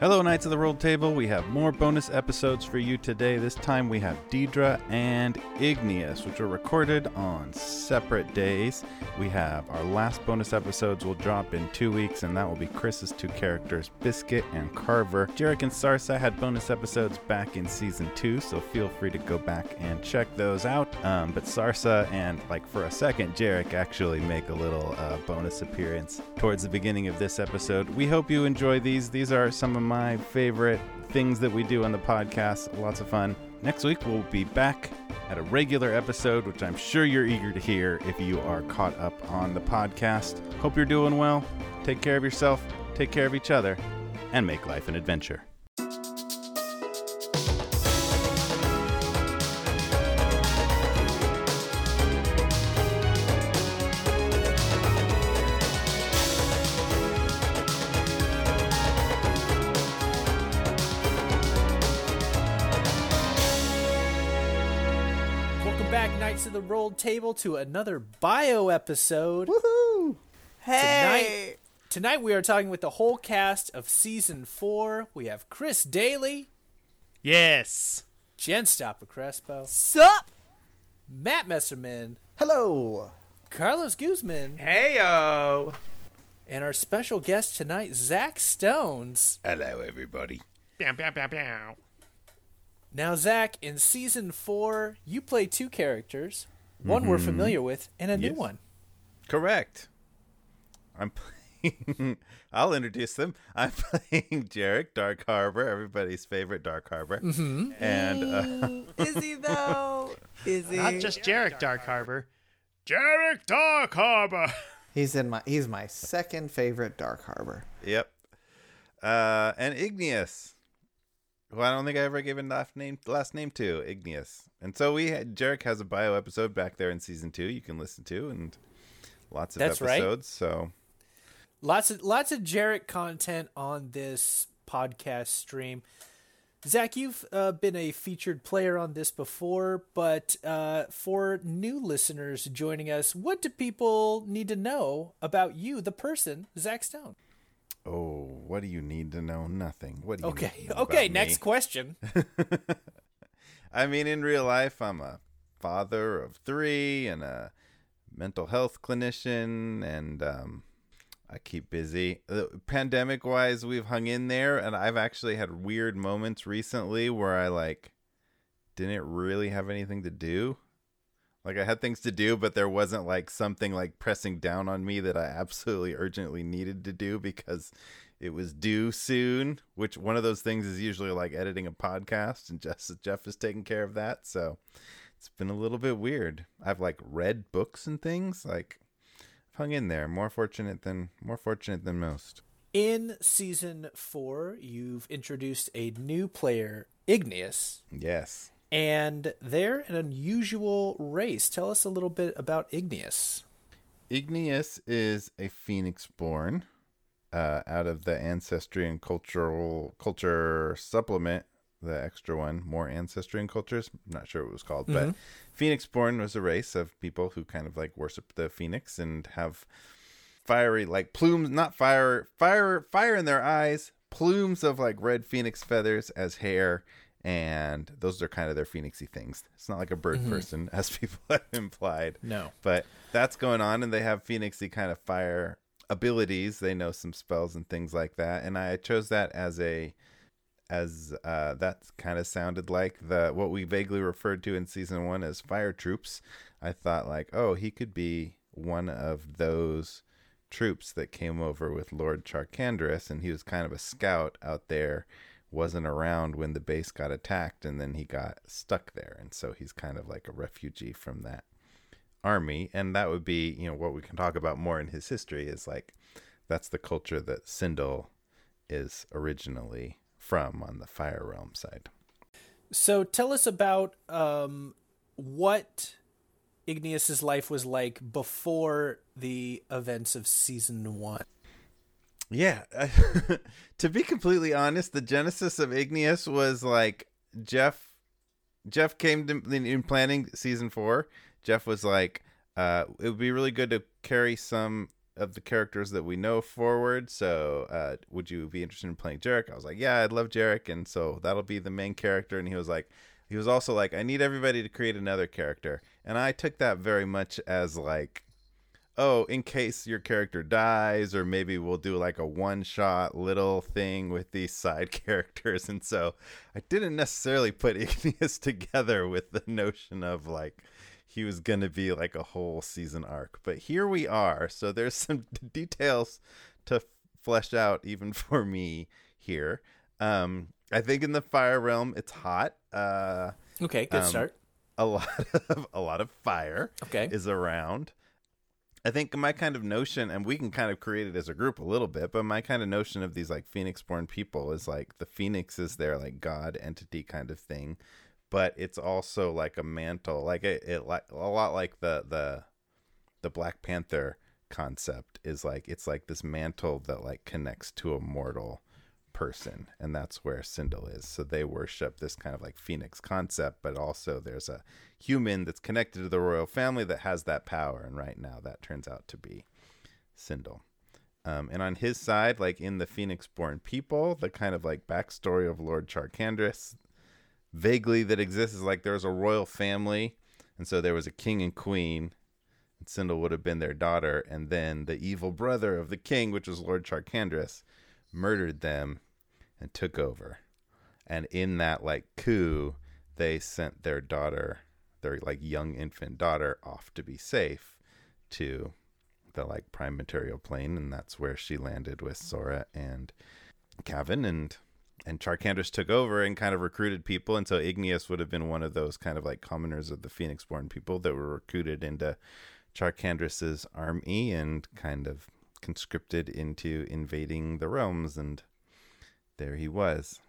Hello, Knights of the Rolled Table. We have more bonus episodes for you today. This time we have Deidre and Igneous, which were recorded on separate days. We have our last bonus episodes will drop in two weeks, and that will be Chris's two characters, Biscuit and Carver. Jarek and Sarsa had bonus episodes back in season two, so feel free to go back and check those out. Um, but Sarsa and, like, for a second, Jarek actually make a little uh, bonus appearance towards the beginning of this episode. We hope you enjoy these. These are some of my favorite things that we do on the podcast. Lots of fun. Next week, we'll be back at a regular episode, which I'm sure you're eager to hear if you are caught up on the podcast. Hope you're doing well. Take care of yourself, take care of each other, and make life an adventure. Rolled Table, to another bio episode. Woohoo! Hey! Tonight we are talking with the whole cast of season four. We have Chris Daly, Yes. Jen Stopper Crespo, Sup? Matt Messerman, Hello. Carlos Guzman, Heyo. and our special guest tonight, Zach Stones. Hello, everybody. Bow, bow, bow, bow. Now, Zach, in season four, you play two characters. One we're familiar with, and a new one. Correct. I'm playing. I'll introduce them. I'm playing Jarek Dark Harbor, everybody's favorite Dark Harbor, mm-hmm. and uh, Is he though? Is he? Not just Jarek Dark Harbor. Jarek Dark Harbor. He's in my. He's my second favorite Dark Harbor. Yep. Uh, and Igneous, who I don't think I ever gave a last name last name to Igneous. And so we had Jarek has a bio episode back there in season two you can listen to and lots of That's right. episodes. So Lots of lots of Jarek content on this podcast stream. Zach, you've uh, been a featured player on this before, but uh, for new listeners joining us, what do people need to know about you, the person, Zach Stone? Oh, what do you need to know? Nothing. What do you Okay, need to know okay. Next me? question. I mean, in real life, I'm a father of three and a mental health clinician, and um, I keep busy. Uh, Pandemic wise, we've hung in there, and I've actually had weird moments recently where I like didn't really have anything to do. Like I had things to do, but there wasn't like something like pressing down on me that I absolutely urgently needed to do because it was due soon. Which one of those things is usually like editing a podcast, and Jeff Jeff is taking care of that. So it's been a little bit weird. I've like read books and things. Like I've hung in there. More fortunate than more fortunate than most. In season four, you've introduced a new player, Igneous, Yes. And they're an unusual race. Tell us a little bit about Igneous. Igneous is a phoenix born uh, out of the ancestry and cultural culture supplement, the extra one, more ancestry and cultures. I'm not sure what it was called, but phoenix born was a race of people who kind of like worship the phoenix and have fiery like plumes, not fire, fire, fire in their eyes, plumes of like red phoenix feathers as hair. And those are kind of their phoenixy things. It's not like a bird person, as people have implied. No. but that's going on and they have phoenixy kind of fire abilities. They know some spells and things like that. And i chose that as a as uh that kind of sounded like the what we vaguely referred to in season one as fire troops. I thought like oh he could be one of those troops that came over with lord charkandris and he was kind of a scout out there wasn't around when the base got attacked and then he got stuck there. And so he's kind of like a refugee from that army. And that would be you know what we can talk about more in his history is like that's the culture that Sindel is originally from on the fire realm side. So tell us about um, what Igneous's life was like before the events of season one. Yeah to be completely honest the genesis of igneous was like jeff jeff came to in, in planning season four jeff was like uh it would be really good to carry some of the characters that we know forward. So, uh, would you be interested in playing Jarek? I was like, yeah, I'd love Jarek, and so that'll be the main character. And he was like, he was also like, I need everybody to create another character, and I took that very much as like, oh, in case your character dies, or maybe we'll do like a one shot little thing with these side characters. And so I didn't necessarily put Igneous together with the notion of like he was going to be like a whole season arc. But here we are. So there's some details to flesh out even for me here. Um, I think in the fire realm, it's hot. Uh, Okay, good Um, start. a lot of a lot of fire Okay. is around. I think my kind of notion, and we can kind of create it as a group a little bit, but my kind of notion of these like phoenix born people is like the phoenix is their like god entity kind of thing, but it's also like a mantle, like it, it like a lot like the the the Black Panther concept is like it's like this mantle that like connects to a mortal person and that's where Sindel is. So they worship this kind of like phoenix concept, but also there's a human that's connected to the royal family that has that power and right now that turns out to be Sindel. Um, and on his side, like in the Phoenix born people, the kind of like backstory of Lord Charkandris vaguely that exists is like there was a royal family, and so there was a king and queen, and Sindel would have been their daughter, and then the evil brother of the king, which was Lord Charkandris, murdered them and took over. And in that like coup, they sent their daughter, their like young infant daughter, off to be safe to the like prime material plane, and that's where she landed with Sora and Kevin and and Charkandris took over and kind of recruited people, and so Igneous would have been one of those kind of like commoners of the Phoenix-born people that were recruited into Charkandris's army and kind of conscripted into invading the realms, and there he was.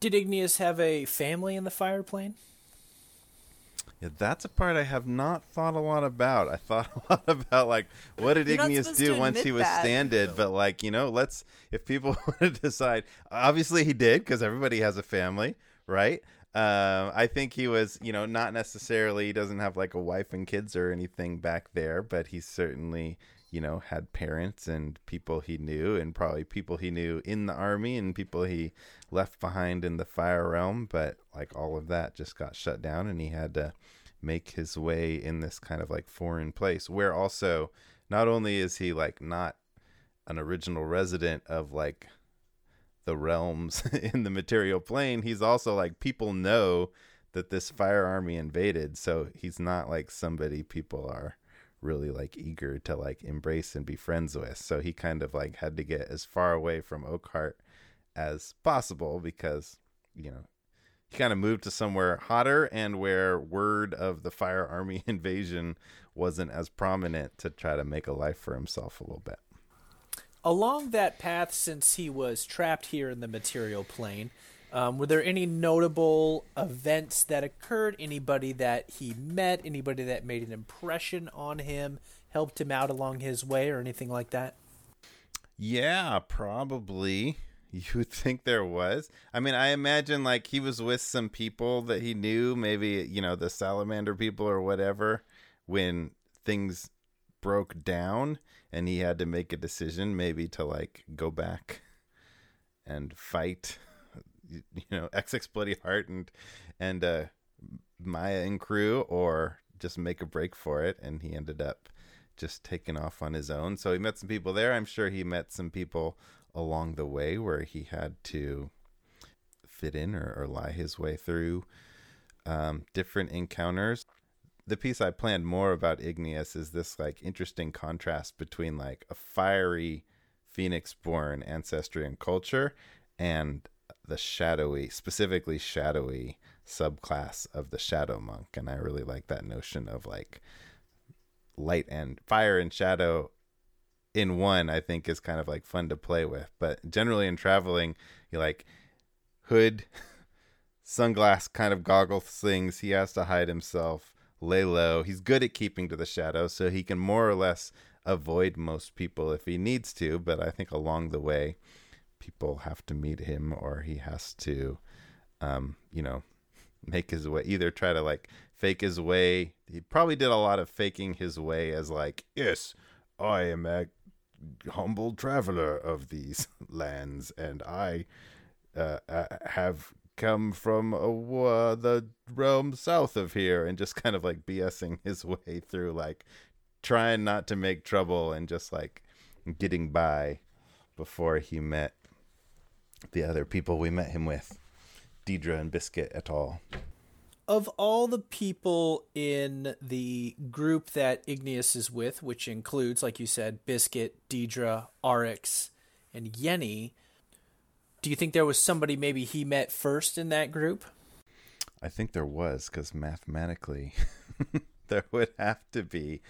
Did Igneous have a family in the fire plane? Yeah, that's a part I have not thought a lot about. I thought a lot about like what did You're Igneous do once he was that. standed, but like you know, let's if people want to decide. Obviously, he did because everybody has a family, right? Um, I think he was, you know, not necessarily he doesn't have like a wife and kids or anything back there, but he certainly, you know, had parents and people he knew, and probably people he knew in the army and people he left behind in the fire realm. But like all of that just got shut down, and he had to make his way in this kind of like foreign place where also not only is he like not an original resident of like the realms in the material plane he's also like people know that this fire army invaded so he's not like somebody people are really like eager to like embrace and be friends with so he kind of like had to get as far away from oakhart as possible because you know he kind of moved to somewhere hotter and where word of the fire army invasion wasn't as prominent to try to make a life for himself a little bit. Along that path, since he was trapped here in the material plane, um, were there any notable events that occurred? Anybody that he met? Anybody that made an impression on him? Helped him out along his way, or anything like that? Yeah, probably. You would think there was. I mean, I imagine like he was with some people that he knew, maybe, you know, the salamander people or whatever, when things broke down and he had to make a decision maybe to like go back and fight you know XX Bloody Heart and and uh Maya and crew or just make a break for it and he ended up just taking off on his own. So he met some people there. I'm sure he met some people along the way where he had to fit in or, or lie his way through um, different encounters. The piece I planned more about Igneous is this like interesting contrast between like a fiery phoenix born ancestry and culture and the shadowy, specifically shadowy subclass of the shadow monk. And I really like that notion of like light and fire and shadow in one i think is kind of like fun to play with. But generally in traveling you like hood sunglass kind of goggle things. He has to hide himself lay low. He's good at keeping to the shadow, so he can more or less avoid most people if he needs to. But i think along the way people have to meet him or he has to um you know make his way either try to like fake his way. He probably did a lot of faking his way as like yes i am a humble traveler of these lands, and I uh, uh, have come from uh, the realm south of here, and just kind of like BSing his way through, like trying not to make trouble and just like getting by before he met the other people we met him with, Deidre and Biscuit et al. Of all the people in the group that Igneous is with, which includes, like you said, Biscuit, Deidre, Arix, and Yenny, do you think there was somebody maybe he met first in that group? I think there was because mathematically there would have to be.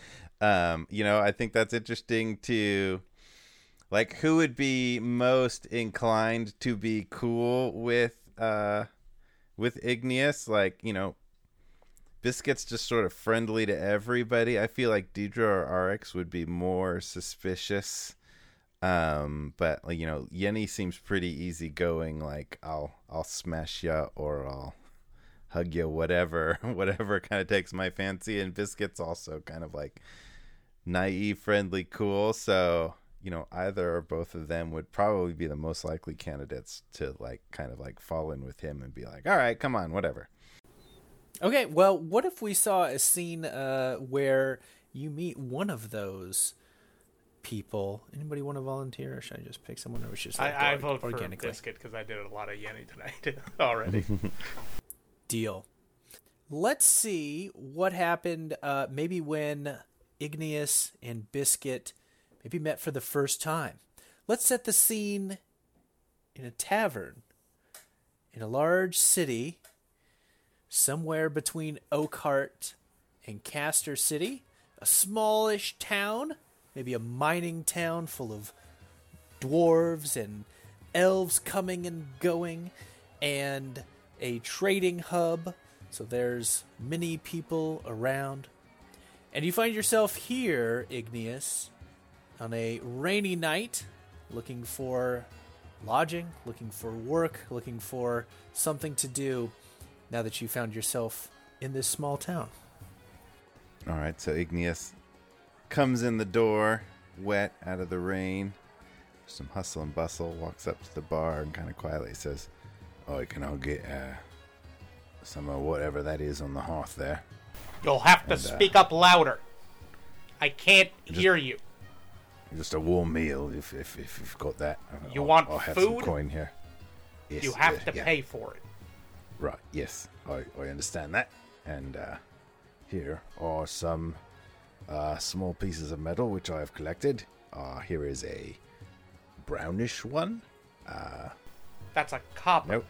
Um, you know, I think that's interesting to like who would be most inclined to be cool with uh with Igneous, like, you know, Biscuit's just sort of friendly to everybody. I feel like Deidre or Arix would be more suspicious. Um, but you know, Yenny seems pretty easygoing, like I'll I'll smash you or I'll hug you, whatever, whatever kind of takes my fancy. And Biscuit's also kind of like naive, friendly, cool. So, you know, either or both of them would probably be the most likely candidates to like kind of like fall in with him and be like, all right, come on, whatever. Okay, well, what if we saw a scene uh, where you meet one of those people? Anybody want to volunteer, or should I just pick someone, or was just like I, I go vote for? Biscuit because I did a lot of Yenny tonight already. Deal. Let's see what happened. Uh, maybe when Igneous and Biscuit maybe met for the first time. Let's set the scene in a tavern in a large city somewhere between Oakhart and Castor City, a smallish town, maybe a mining town full of dwarves and elves coming and going, and a trading hub. So there's many people around. And you find yourself here, Igneous, on a rainy night, looking for lodging, looking for work, looking for something to do now that you found yourself in this small town. All right, so Igneous comes in the door, wet out of the rain. Some hustle and bustle, walks up to the bar and kind of quietly says, Oh, can I get uh, some of whatever that is on the hearth there? You'll have to And, uh, speak up louder. I can't hear you. Just a warm meal, if if, if you've got that. You I'll- want I'll have food? some coin here. Yes, You have uh, to yeah. pay for it. Right, yes, I, I understand that. And uh, here are some uh, small pieces of metal which I have collected. Uh, here is a brownish one. That's a copper. Nope.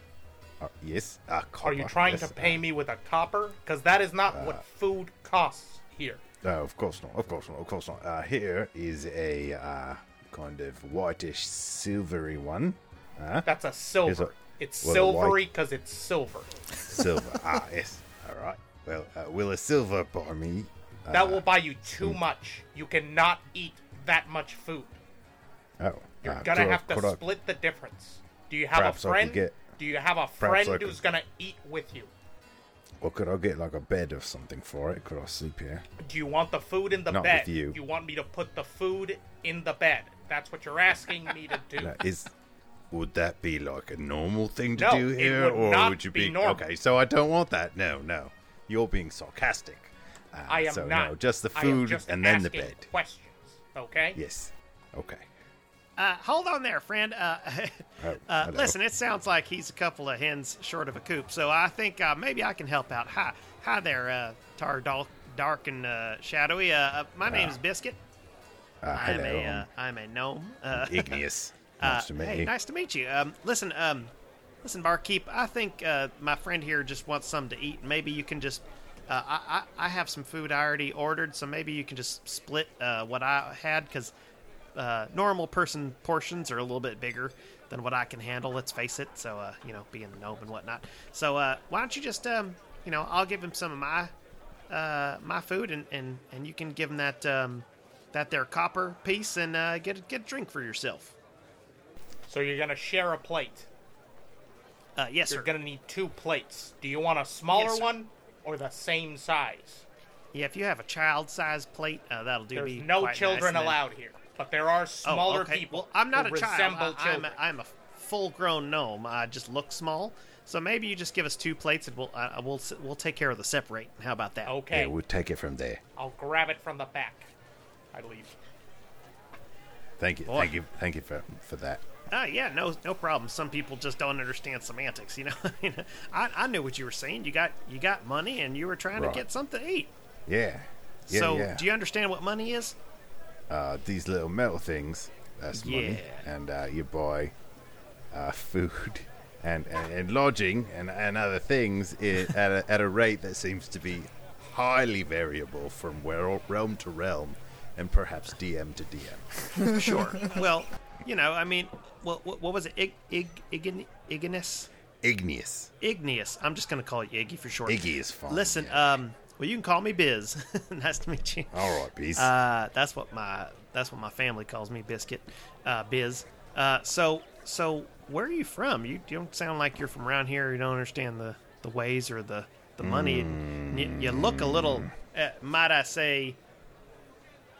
Uh, yes. Uh, Are you trying yes, to pay me with a copper? Because that is not Uh, what food costs here. Uh, of course not. Of course not. Of course not. Uh, here is a uh, kind of whitish, silvery one. Uh, That's a silver. a- it's well, silvery because it's silver. silver. ah, yes. All right. Well, uh, will a silver buy me? Uh, That will buy you too hmm. much. You cannot eat that much food. oh, You're uh, gonna I- have to could I- split the difference. Do you have a friend? get- Do you have a friend who's gonna eat with you? Or could I get like a bed or something for it? Could I sleep here? Do you want the food in the Not bed? with you. you want me to put the food in the bed? That's what you're asking me to do. Now, is would that be like a normal thing to No, do here, would or would you be be, normal. okay? So I don't want that. No, no, you're being sarcastic. Uh, I am so not. No, just the food and then the bed. Questions, okay? Yes. Okay. Uh, hold on there, friend. Uh, uh, listen, it sounds like he's a couple of hens short of a coop, so I think uh, maybe I can help out. Hi, hi there, uh, Tar Dark, and uh, Shadowy. Uh, my name's Biscuit. Uh, I'm a, uh, I'm a gnome. Uh, Igneous. uh, Nice to meet hey, you. nice to meet you. Um, listen, um, listen, barkeep. I think uh, my friend here just wants something to eat. Maybe you can just. Uh, I, I I have some food I already ordered, so maybe you can just split uh, what I had because uh, normal person portions are a little bit bigger than what I can handle. Let's face it. So uh, you know, being the gnome and whatnot. So uh, why don't you just um, you know, I'll give him some of my uh, my food, and, and, and you can give him that um, that there copper piece, and uh, get a- get a drink for yourself. So you're gonna share a plate. Uh, yes, You're sir. gonna need two plates. Do you want a smaller Yes, sir. one or the same size? Yeah, if you have a child-sized plate, uh, that'll do. There's me no quite nice, children and then- allowed here. But there are Oh, smaller okay. people Well, I'm not who a child. resemble I, I'm, children. a, I'm a full-grown gnome. I just look small. So maybe you just give us two plates, and we'll uh, we'll we'll take care of the separate. How about that? okay, Yeah, we'll take it from there. I'll grab it from the back. I leave. Thank you, Boy. thank you, thank you for for that. Ah, yeah, no, no problem. Some people just don't understand semantics. You know, I, I, I knew what you were saying. You got you got money, and you were trying Right. to get something to eat. Yeah, yeah, so, yeah. do you understand what money is? Uh, these little metal things. That's money, Yeah. and uh, you buy uh, food and, and, and lodging and, and other things at a, at a rate that seems to be highly variable from realm to realm, and perhaps DM to DM. Sure. well, you know, I mean, what what, what was it? Ig, Ig, Ign, Ignis? Igneous. Igneous. I'm just gonna call you Iggy for short. Iggy is fine. Listen, yeah. um, well, you can call me Biz. nice to meet you. All right, Biz. Uh, that's what my that's what my family calls me, Biscuit, uh, Biz. Uh, so so where are you from? You, you don't sound like you're from around here. You don't understand the, the ways or the the money. You, you look a little, uh, might I say,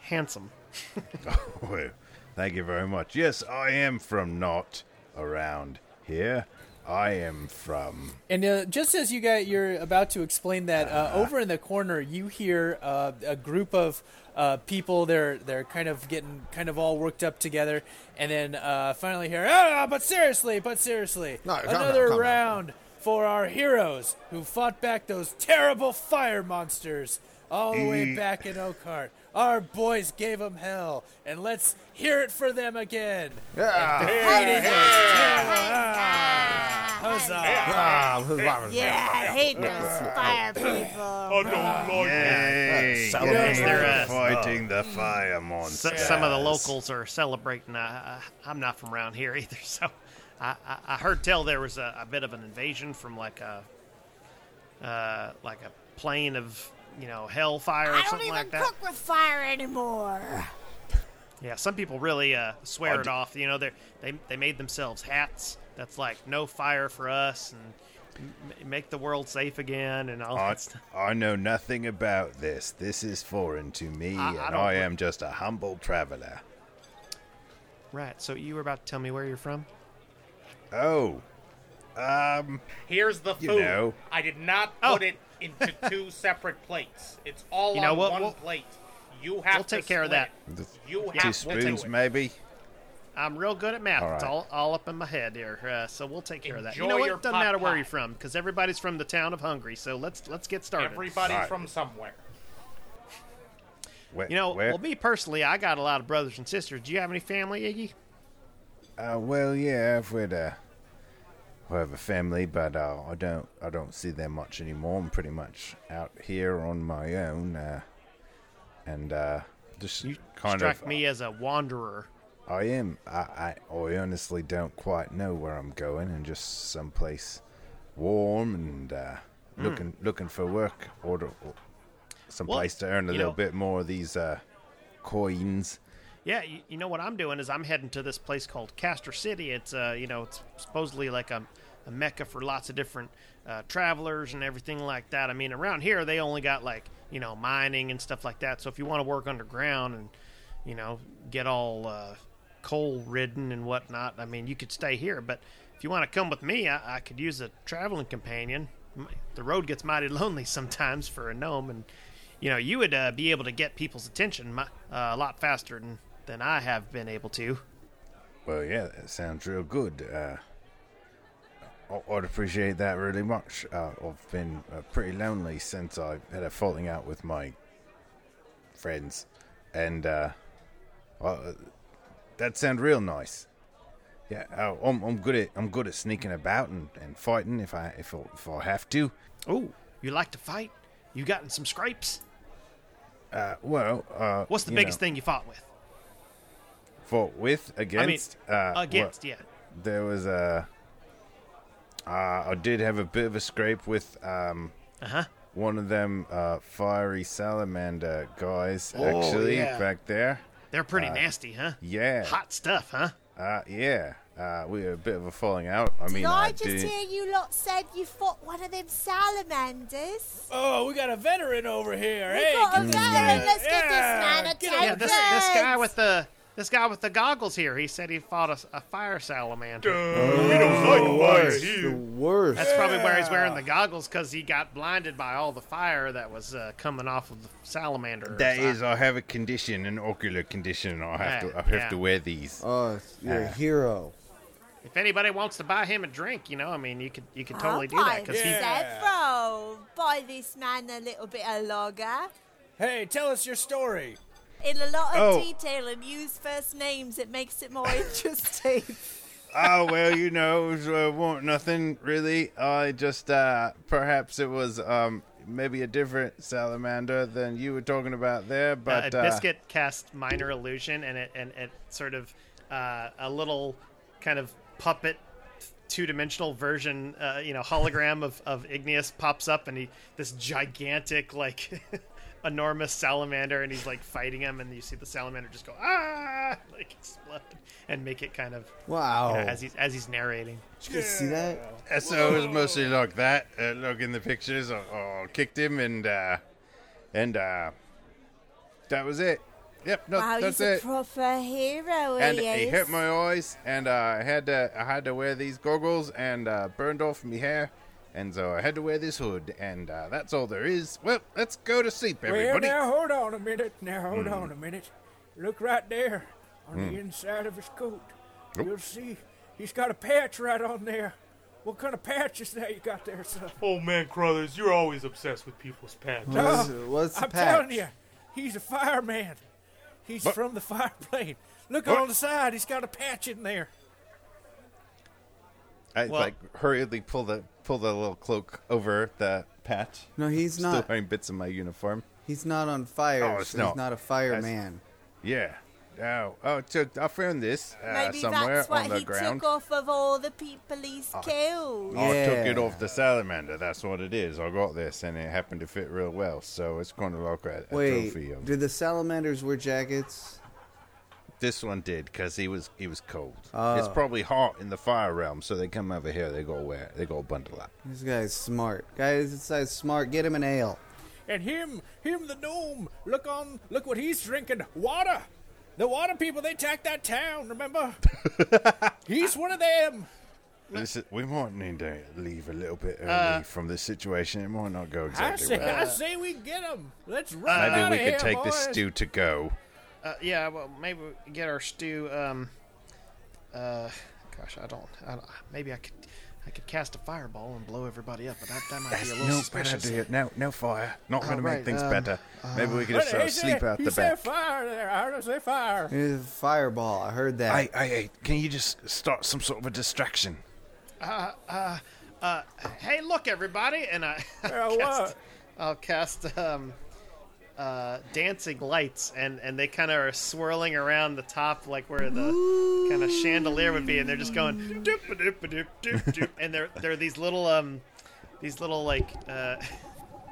handsome. well, thank you very much. Yes, I am from not around here. I am from. And uh, just as you got you're about to explain that, uh, over in the corner, you hear uh, a group of uh, people. They're they're kind of getting kind of all worked up together, and then uh, finally hear, ah, but seriously, but seriously, No, calm down, another down. round for our heroes who fought back those terrible fire monsters all the way back in Oakheart. Our boys gave them hell, and let's hear it for them again. Yeah. Defeating those terrible- Huzzah! Ah, Yeah, I hate those fire people. I don't like Yay! So yay, nice. They're, uh, fighting the fire S- monster. some of the locals are celebrating. Uh, I'm not from around here either, so I, I, I heard tell there was a, a bit of an invasion from like a uh, like a plane of you know hellfire or I don't even cook with fire anymore. Yeah, some people really uh, swear I it d- off. You know, they they they made themselves hats that's like no fire for us and m- make the world safe again and all I, that stuff. I know nothing about this. This is foreign to me, I- I and don't- I am just a humble traveler. Right. So you were about to tell me where you're from? Oh, um, Here's the food. You know. I did not Oh. put it into two separate plates. It's all You know on what, one we'll- plate. You have we'll to take care of that. split the it. You two have to spoons, do it. maybe. I'm real good at math. All It's all, all up in my head here, uh, so we'll take care of that. You know what? It doesn't pot matter where pie. you're from because everybody's from the town of Hungary. So let's let's get started. Everybody Right. from somewhere. Where, you know, where? well, me personally, I got a lot of brothers and sisters. Do you have any family, Iggy? Uh, well, yeah, I've had a, I have a family, but uh, I don't, I don't see them much anymore. I'm pretty much out here on my own, uh, and uh, just You kind struck of. me as a wanderer. I am. I, I, I honestly don't quite know where I'm going, and just someplace warm and uh, Hmm. looking, looking for work, or, to, or someplace to earn a little know- bit more of these uh, coins. Yeah, you, you know what I'm doing is I'm heading to this place called Castor City. It's uh, you know, it's supposedly like a, a mecca for lots of different uh, travelers and everything like that. I mean, around here they only got like you know mining and stuff like that. So if you want to work underground and you know get all uh, coal ridden and whatnot, I mean, you could stay here. But if you want to come with me, I, I could use a traveling companion. The road gets mighty lonely sometimes for a gnome, and you know you would uh, be able to get people's attention uh, a lot faster than than I have been able to. Well, yeah, that sounds real good. Uh, I- I'd appreciate that really much. Uh, I've been uh, pretty lonely since I had a falling out with my friends, and uh, uh, that sounds real nice. Yeah, uh, I'm, I'm good at I'm good at sneaking about and, and fighting if I if I, if I have to. Oh, you like to fight? You gotten some scrapes? Uh, well, uh, What's the biggest know, thing you fought with? Fought with against? uh, well, Against, yeah. there was a. Uh, I did have a bit of a scrape with um, Uh huh. one of them uh, fiery salamander guys Oh, actually yeah. back there. They're pretty nasty, huh? Yeah, Hot stuff, huh? uh, yeah. Uh, we had a bit of a falling out. I Did mean, I I just did. hear you lot said you fought one of them salamanders? Oh, we got a veteran over here. We hey, got a veteran. guy- Let's get this man get attention. him. Yeah, this this guy with the this guy with the goggles here. He said he fought a, a fire salamander. we don't like fire worst, the worst. That's probably where he's wearing the goggles because he got blinded by all the fire that was uh, coming off of the salamander. That is, I have a condition, an ocular condition. I have Yeah, to, I have yeah. to wear these. Oh, you're a hero. If anybody wants to buy him a drink, you know, I mean, you could you could totally do I'll that buy because he. several. Buy this man a little bit of lager. Hey, tell us your story. In a lot of Oh. detail and use first names, it makes it more interesting. oh well, you know, it was, uh, won't nothing really. I just uh, perhaps it was um maybe a different salamander than you were talking about there, but uh, uh, Biscuit cast minor illusion, and it and it sort of uh, a little kind of puppet two-dimensional version, uh, you know, hologram of, of Igneous pops up, and he this gigantic like enormous salamander, and he's like fighting him, and you see the salamander just go ah, like explode, and make it kind of Wow. you know, as he's as he's narrating. Did you guys see that? So it was mostly like that. Uh, look in the pictures. I, I kicked him and uh, and uh, that was it. Yep, no, wow, that's he's a it. proper hero, and he he is. hit my eyes, and uh, I had to I had to wear these goggles and uh, burned off my hair, and so I had to wear this hood, and uh, that's all there is. Well, let's go to sleep, everybody. Well, now hold on a minute. Now hold on a minute. Look right there on the inside of his coat. You'll see he's got a patch right on there. What kind of patch is that you got there, son? Oh man, Crothers, you're always obsessed with people's patches. What's, what's the I'm patch? telling you, he's a fireman. He's But- from the fire plane. Look What? on the side. He's got a patch in there. I Well- like hurriedly pull the pull the little cloak over the patch. No, he's not. Still not. wearing bits of my uniform. He's not on fire. Oh, it's so. He's not a fireman. Yeah. Oh, oh, so I found this uh, Maybe somewhere that's what on the he ground. took off of all the people he's killed. I took it Yeah. off the salamander. That's what it is. I got this, and it happened to fit real well. So it's kind of like a, a Wait, trophy. Of, do the salamanders wear jackets? This one did because he was he was cold. Oh. It's probably hot in the fire realm, so they come over here. They go wear. They go bundle up. This guy's smart. Guys, this guy's smart. Get him an ale. And him, him the gnome. Look on, look what he's drinking. Water. The water people, they attacked that town, remember? he's one of them. Listen, we might need to leave a little bit early Uh, from this situation. It might not go I exactly say, well. I say we get him. Let's run Maybe out we of could here, take the boys. stew to go. Uh, yeah, well, maybe we get our stew. Um, uh, gosh, I don't, I don't. Maybe I could, I could cast a fireball and blow everybody up, but that, that might be a little no bad suspicious. idea. No, no fire. Not going to right, make things um, better. Maybe we could just sort of sleep out the said back. fire there. I heard him say fire. It's a fireball. I heard that. Hey, hey, hey, can you just start some sort of a distraction? Uh, hey, look, everybody, and I, Uh, cast. I'll cast um, uh, dancing lights, and and they kind of are swirling around the top, like where the kind of chandelier would be, and they're just going doop doop doop doop doop, and they're they're these little um, these little like uh.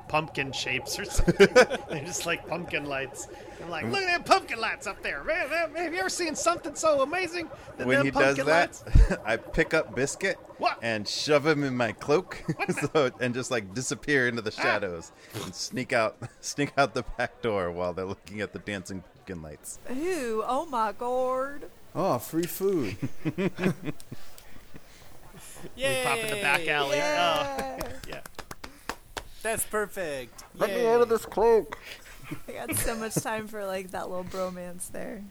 Pumpkin shapes or something. They're just like pumpkin lights. I'm like, look at them pumpkin lights up there. Man, man, have you ever seen something so amazing? than when them he does that, lights? I pick up Biscuit What? and shove him in my cloak, so, and just like disappear into the Ah. shadows and sneak out, sneak out the back door while they're looking at the dancing pumpkin lights. Ooh, oh my god. oh, free food. Yay! Pop in the back alley. Oh, Yeah. Yeah. That's perfect. Let me out of this cloak. I got so much time for like that little bromance there.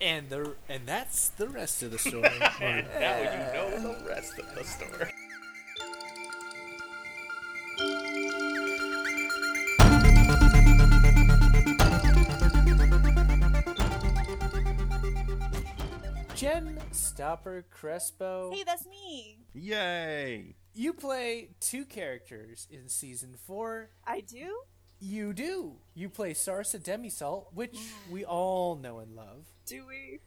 And the and that's the rest of the story. Now you know the rest of the story. Jen Stopper Crespo. Hey, that's me. Yay! You play two characters in season four. I do? You do. You play Sarsa Demisalt, which mm. we all know and love. Do we?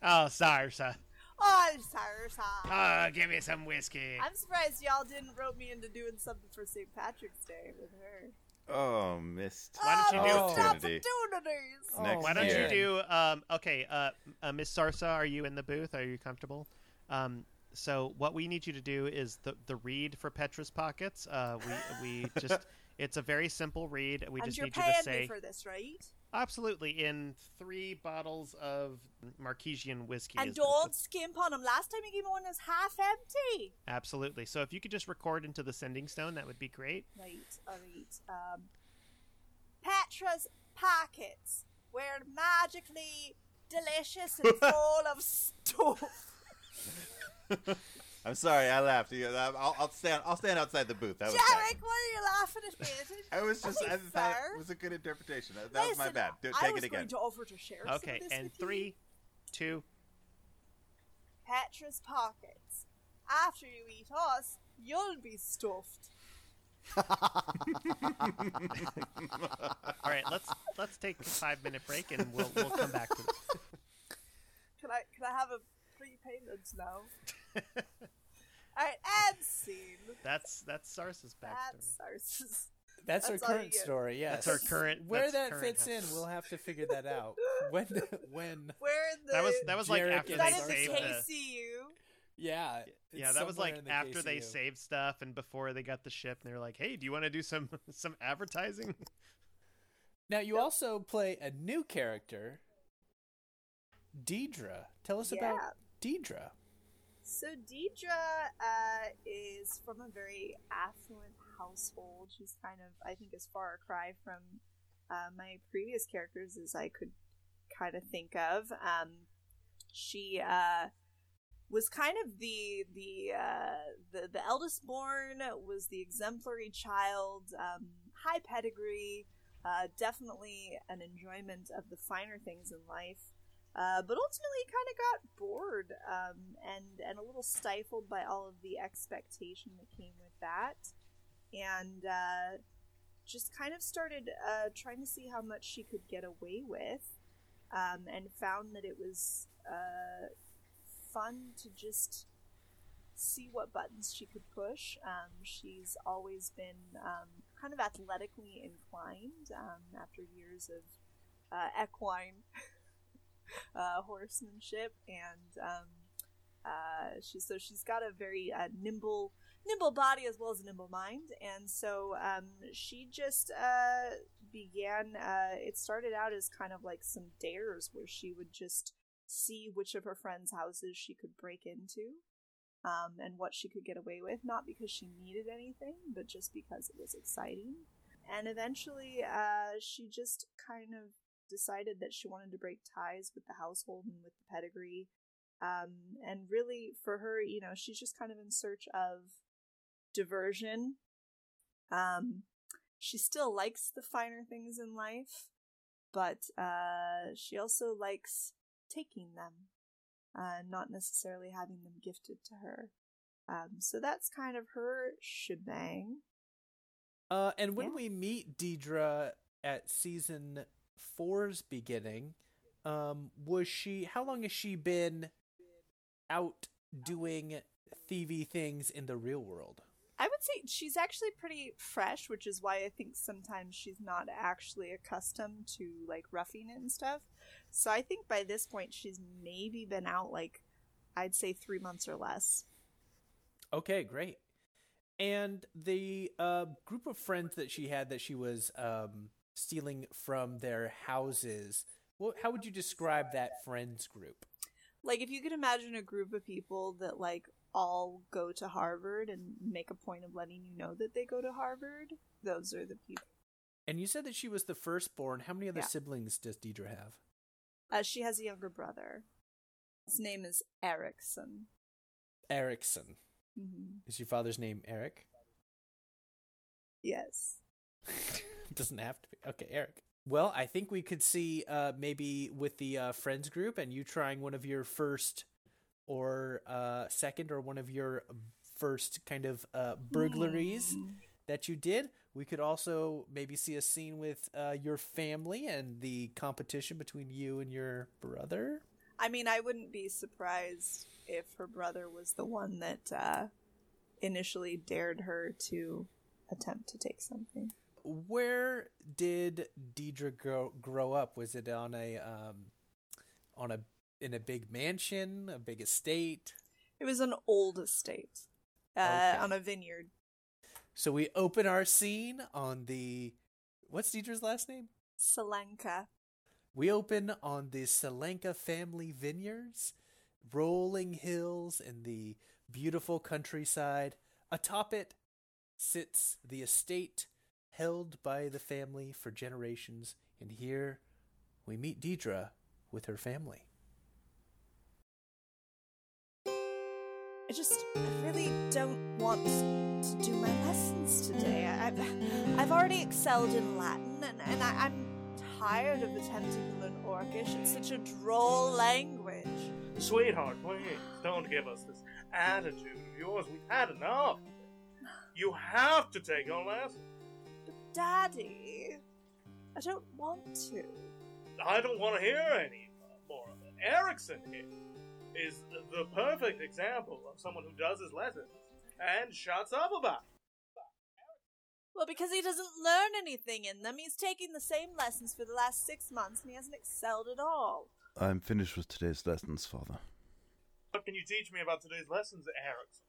Oh, Sarsa. sir. Oh, I'm sorry, sorry. Oh, give me some whiskey. I'm surprised y'all didn't rope me into doing something for St. Patrick's Day with her. Oh, missed. Why don't you do- oh, missed Opportunity. opportunities. Next Why don't year. you do? Um, okay, uh, uh, Miss Sarsa, are you in the booth? Are you comfortable? Um, so what we need you to do is the the read for Petra's pockets. Uh, we we just it's a very simple read. We and just you're need you paying to say. me for this, right? Absolutely, in three bottles of Marquesian whiskey. And don't skimp on them. Last time you gave me one was half empty. Absolutely. So if you could just record into the sending stone, that would be great. Right, alright. Um, Petra's pockets were magically delicious and full of stuff. I'm sorry, I laughed. I'll, I'll stand. I'll stand outside the booth. That was Jarek, bad. what are you laughing at me? I was just. I That's thought it was a good interpretation. That, that was my bad. Do, take it again. going to offer to share some Okay, of this and with you. three, two. Petra's pockets. After you eat us, you'll be stuffed. All right, let's let's take a five minute break and we'll we'll come back to this. Can I can I have a prepayment now? Alright, and scene. That's that's Sarsa's backstory. That's ours. That's, That's our current story. Yes. That's our current- Where that current fits house. in, we'll have to figure that out. When when We're in the That was that was like Jarek after and they that is saved the the KCU. yeah it's yeah that was like the after they saved stuff and before they got the ship and they were like hey do you want to do some some advertising Now you also play a new character, Deidre. Tell us Yeah. about Deidre. So Deidre uh, is from a very affluent household. She's kind of, I think, as far a cry from uh, my previous characters as I could kind of think of. Um, she uh, was kind of the the, uh, the the eldest born, was the exemplary child, um, high pedigree, uh, definitely an enjoyment of the finer things in life. Uh, but ultimately kind of got bored um, and and a little stifled by all of the expectation that came with that, and uh, just kind of started uh, trying to see how much she could get away with, um, and found that it was uh, fun to just see what buttons she could push. Um, she's always been um, kind of athletically inclined um, after years of uh, equine uh, horsemanship, and um, uh, she so she's got a very uh, nimble nimble body as well as a nimble mind, and so um, she just uh, began. Uh, it started out as kind of like some dares where she would just see which of her friends' houses she could break into. Um, and what she could get away with, not because she needed anything, but just because it was exciting. And eventually, uh, she just kind of decided that she wanted to break ties with the household and with the pedigree. Um, and really, for her, you know, she's just kind of in search of diversion. Um, she still likes the finer things in life, but uh, she also likes taking them, uh, not necessarily having them gifted to her. Um, so that's kind of her shebang. Uh, and when Yeah. we meet Deidre at season four's beginning, um, was she? How long has she been out doing thievy things in the real world? I would say she's actually pretty fresh, which is why I think sometimes she's not actually accustomed to like roughing it and stuff. So I think by this point she's maybe been out like I'd say three months or less. Okay, great. And the uh, group of friends that she had that she was um, stealing from their houses. What, how would you describe that friends group? Like if you could imagine a group of people that like all go to Harvard and make a point of letting you know that they go to Harvard, those are the people. And you said that she was the firstborn. How many other Yeah. siblings does Deidre have? Uh, she has a younger brother. His name is Erickson. Erickson. hmm Is your father's name Eric? Yes. Doesn't have to be. Okay, Eric. Well, I think we could see uh, maybe with the uh, friends group and you trying one of your first or uh, second or one of your first kind of uh, burglaries that you did. We could also maybe see a scene with uh, your family and the competition between you and your brother. I mean, I wouldn't be surprised if her brother was the one that uh, initially dared her to attempt to take something. Where did Deidre grow, grow up? Was it on a um, on a in a big mansion, a big estate? It was an old estate uh, Okay. on a vineyard. So we open our scene on the what's Deidre's last name? Selenka. We open on the Selenka family vineyards, rolling hills and the beautiful countryside. Atop it sits the estate held by the family for generations, and here we meet Deidre with her family. I just I really don't want to do my lessons today. I, I've, I've already excelled in Latin, and, and I, I'm tired of attempting to learn Orcish. It's such a droll language. Sweetheart, please don't give us this attitude of yours. We've had enough. You have to take your lesson. But Daddy, I don't want to. I don't want to hear any more of it. Erickson here is the perfect example of someone who does his lessons and shuts up about it. Well, because he doesn't learn anything in them. He's taking the same lessons for the last six months, and he hasn't excelled at all. I'm finished with today's lessons, Father. What can you teach me about today's lessons, Erickson?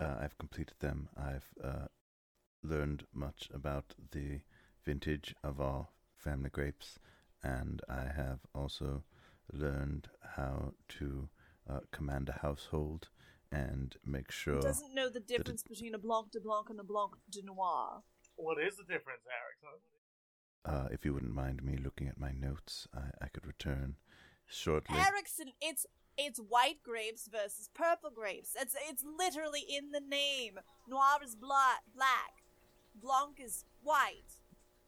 Uh, I've completed them. I've uh, learned much about the vintage of our family grapes, and I have also learned how to uh, command a household and make sure. He doesn't know the it- difference between a Blanc de Blanc and a Blanc de Noir. What is the difference, Erickson? Uh, if you wouldn't mind me looking at my notes, I, I could return shortly. Erickson, it's it's white grapes versus purple grapes. It's it's literally in the name. Noir is black, black. Blanc is white.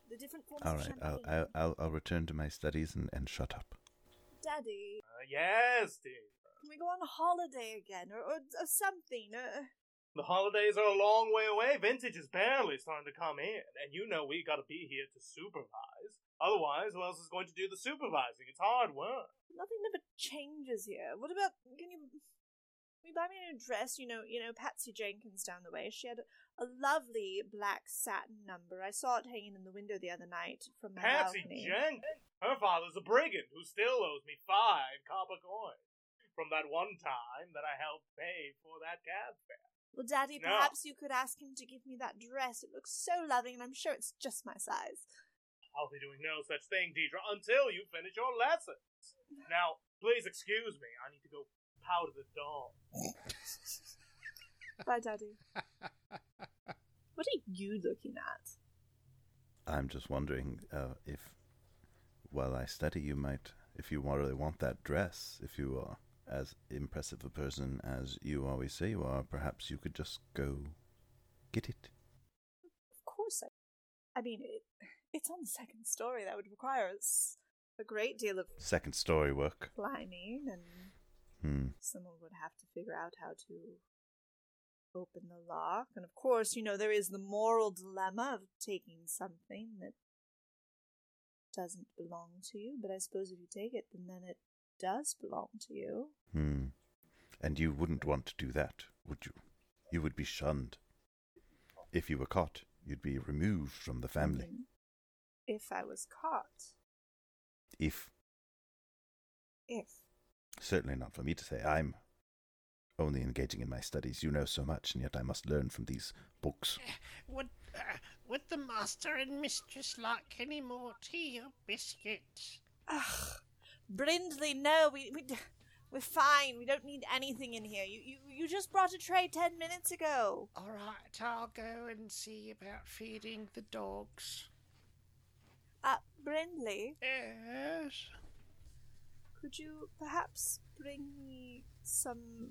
The different forms All of champagne. I'll, I'll, I'll, I'll return to my studies and, and shut up. Daddy, Uh, yes, dear. can we go on holiday again, or, or, or something? Uh, The holidays are a long way away. Vintage is barely starting to come in, and you know we gotta be here to supervise. Otherwise, who else is going to do the supervising? It's hard work. nothing ever changes here. What about? Can you? Can you buy me a new dress? You know, you know Patsy Jenkins down the way. She had a, a lovely black satin number. I saw it hanging in the window the other night from my Patsy balcony. Jenkins. Her father's a brigand who still owes me five copper coins from that one time that I helped pay for that cab fare. Well, Daddy, No. perhaps you could ask him to give me that dress. It looks so lovely, and I'm sure it's just my size. I'll be doing no such thing, Deidre, until you finish your lessons. Now, please excuse me. I need to go powder the dog. Bye, Daddy. what are you looking at? I'm just wondering uh, if, while I study, you might, if you really want that dress, if you are as impressive a person as you always say you are, perhaps you could just go get it. Of course, I. I mean, it, it's on the second story. That would require us a great deal of Second story work. climbing, and Hmm. someone would have to figure out how to open the lock. And of course, you know, there is the moral dilemma of taking something that doesn't belong to you. But I suppose if you take it, then, then it does belong to you. Hmm. And you wouldn't want to do that, would you? You would be shunned. If you were caught, you'd be removed from the family. If I was caught. If. If. Certainly not for me to say. I'm only engaging in my studies. You know so much, and yet I must learn from these books. Would uh, would the master and mistress like any more tea or biscuits? Ugh. Brindley, no, we, we, we're fine. We don't need anything in here. You, you, you just brought a tray ten minutes ago. All right, I'll go and see about feeding the dogs. Uh, Brindley, Yes. could you perhaps bring me some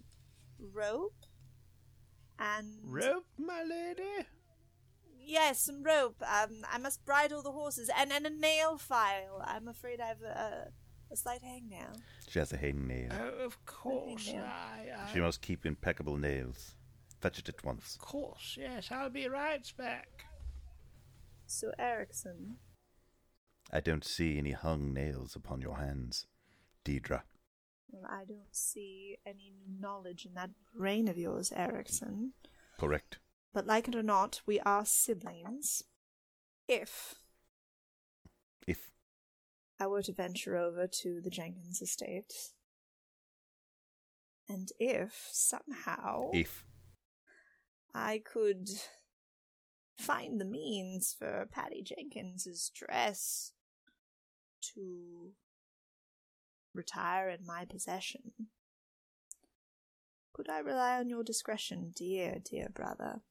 rope? And Rope, my lady. yes, some rope. Um, I must bridle the horses and and a nail file. I'm afraid I've a, a slight hangnail. She has a hangnail. Oh, of course. I, I, She must keep impeccable nails. Fetch it at once. Of course, yes. I'll be right back. So Erickson, I don't see any hung nails upon your hands, Deidre. Well, I don't see any new knowledge in that brain of yours, Erickson. Correct. But like it or not, we are siblings. If If I were to venture over to the Jenkins estate, and if somehow if I could find the means for Patty Jenkins's dress, to retire in my possession. Could I rely on your discretion, dear, dear brother?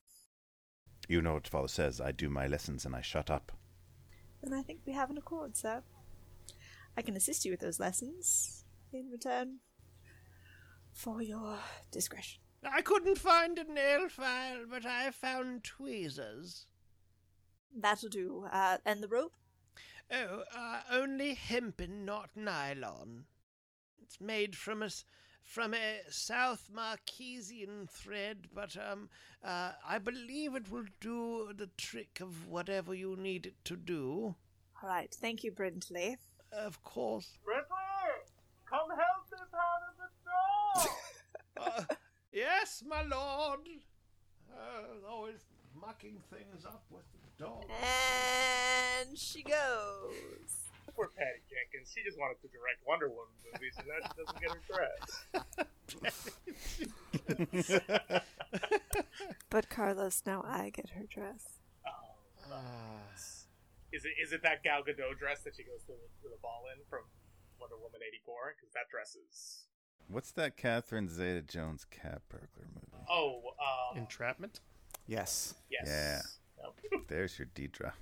You know what Father says. I do my lessons and I shut up. Then I think we have an accord, sir. I can assist you with those lessons in return for your discretion. I couldn't find a nail file, but I found tweezers. That'll do. Uh, and the rope? Oh, uh, only hempen, not nylon. It's made from a s- from a South Marquesian thread, but um, uh, I believe it will do the trick of whatever you need it to do. All right. Thank you, Brintley. Of course. Ripley, come help this out of the door. Uh, yes, my lord. Uh, always mucking things up with the dog. And she goes. Poor Patty Jenkins. She just wanted to direct Wonder Woman movies, and that doesn't get her dress. But Carlos, now I get her dress. Oh, Is it is it that Gal Gadot dress that she goes to, to the ball in from Wonder Woman eighty four? Because that dress is What's that Catherine Zeta Jones cat burglar movie? oh um, Entrapment? Yes. yes Yeah. Yep. There's your Deidre.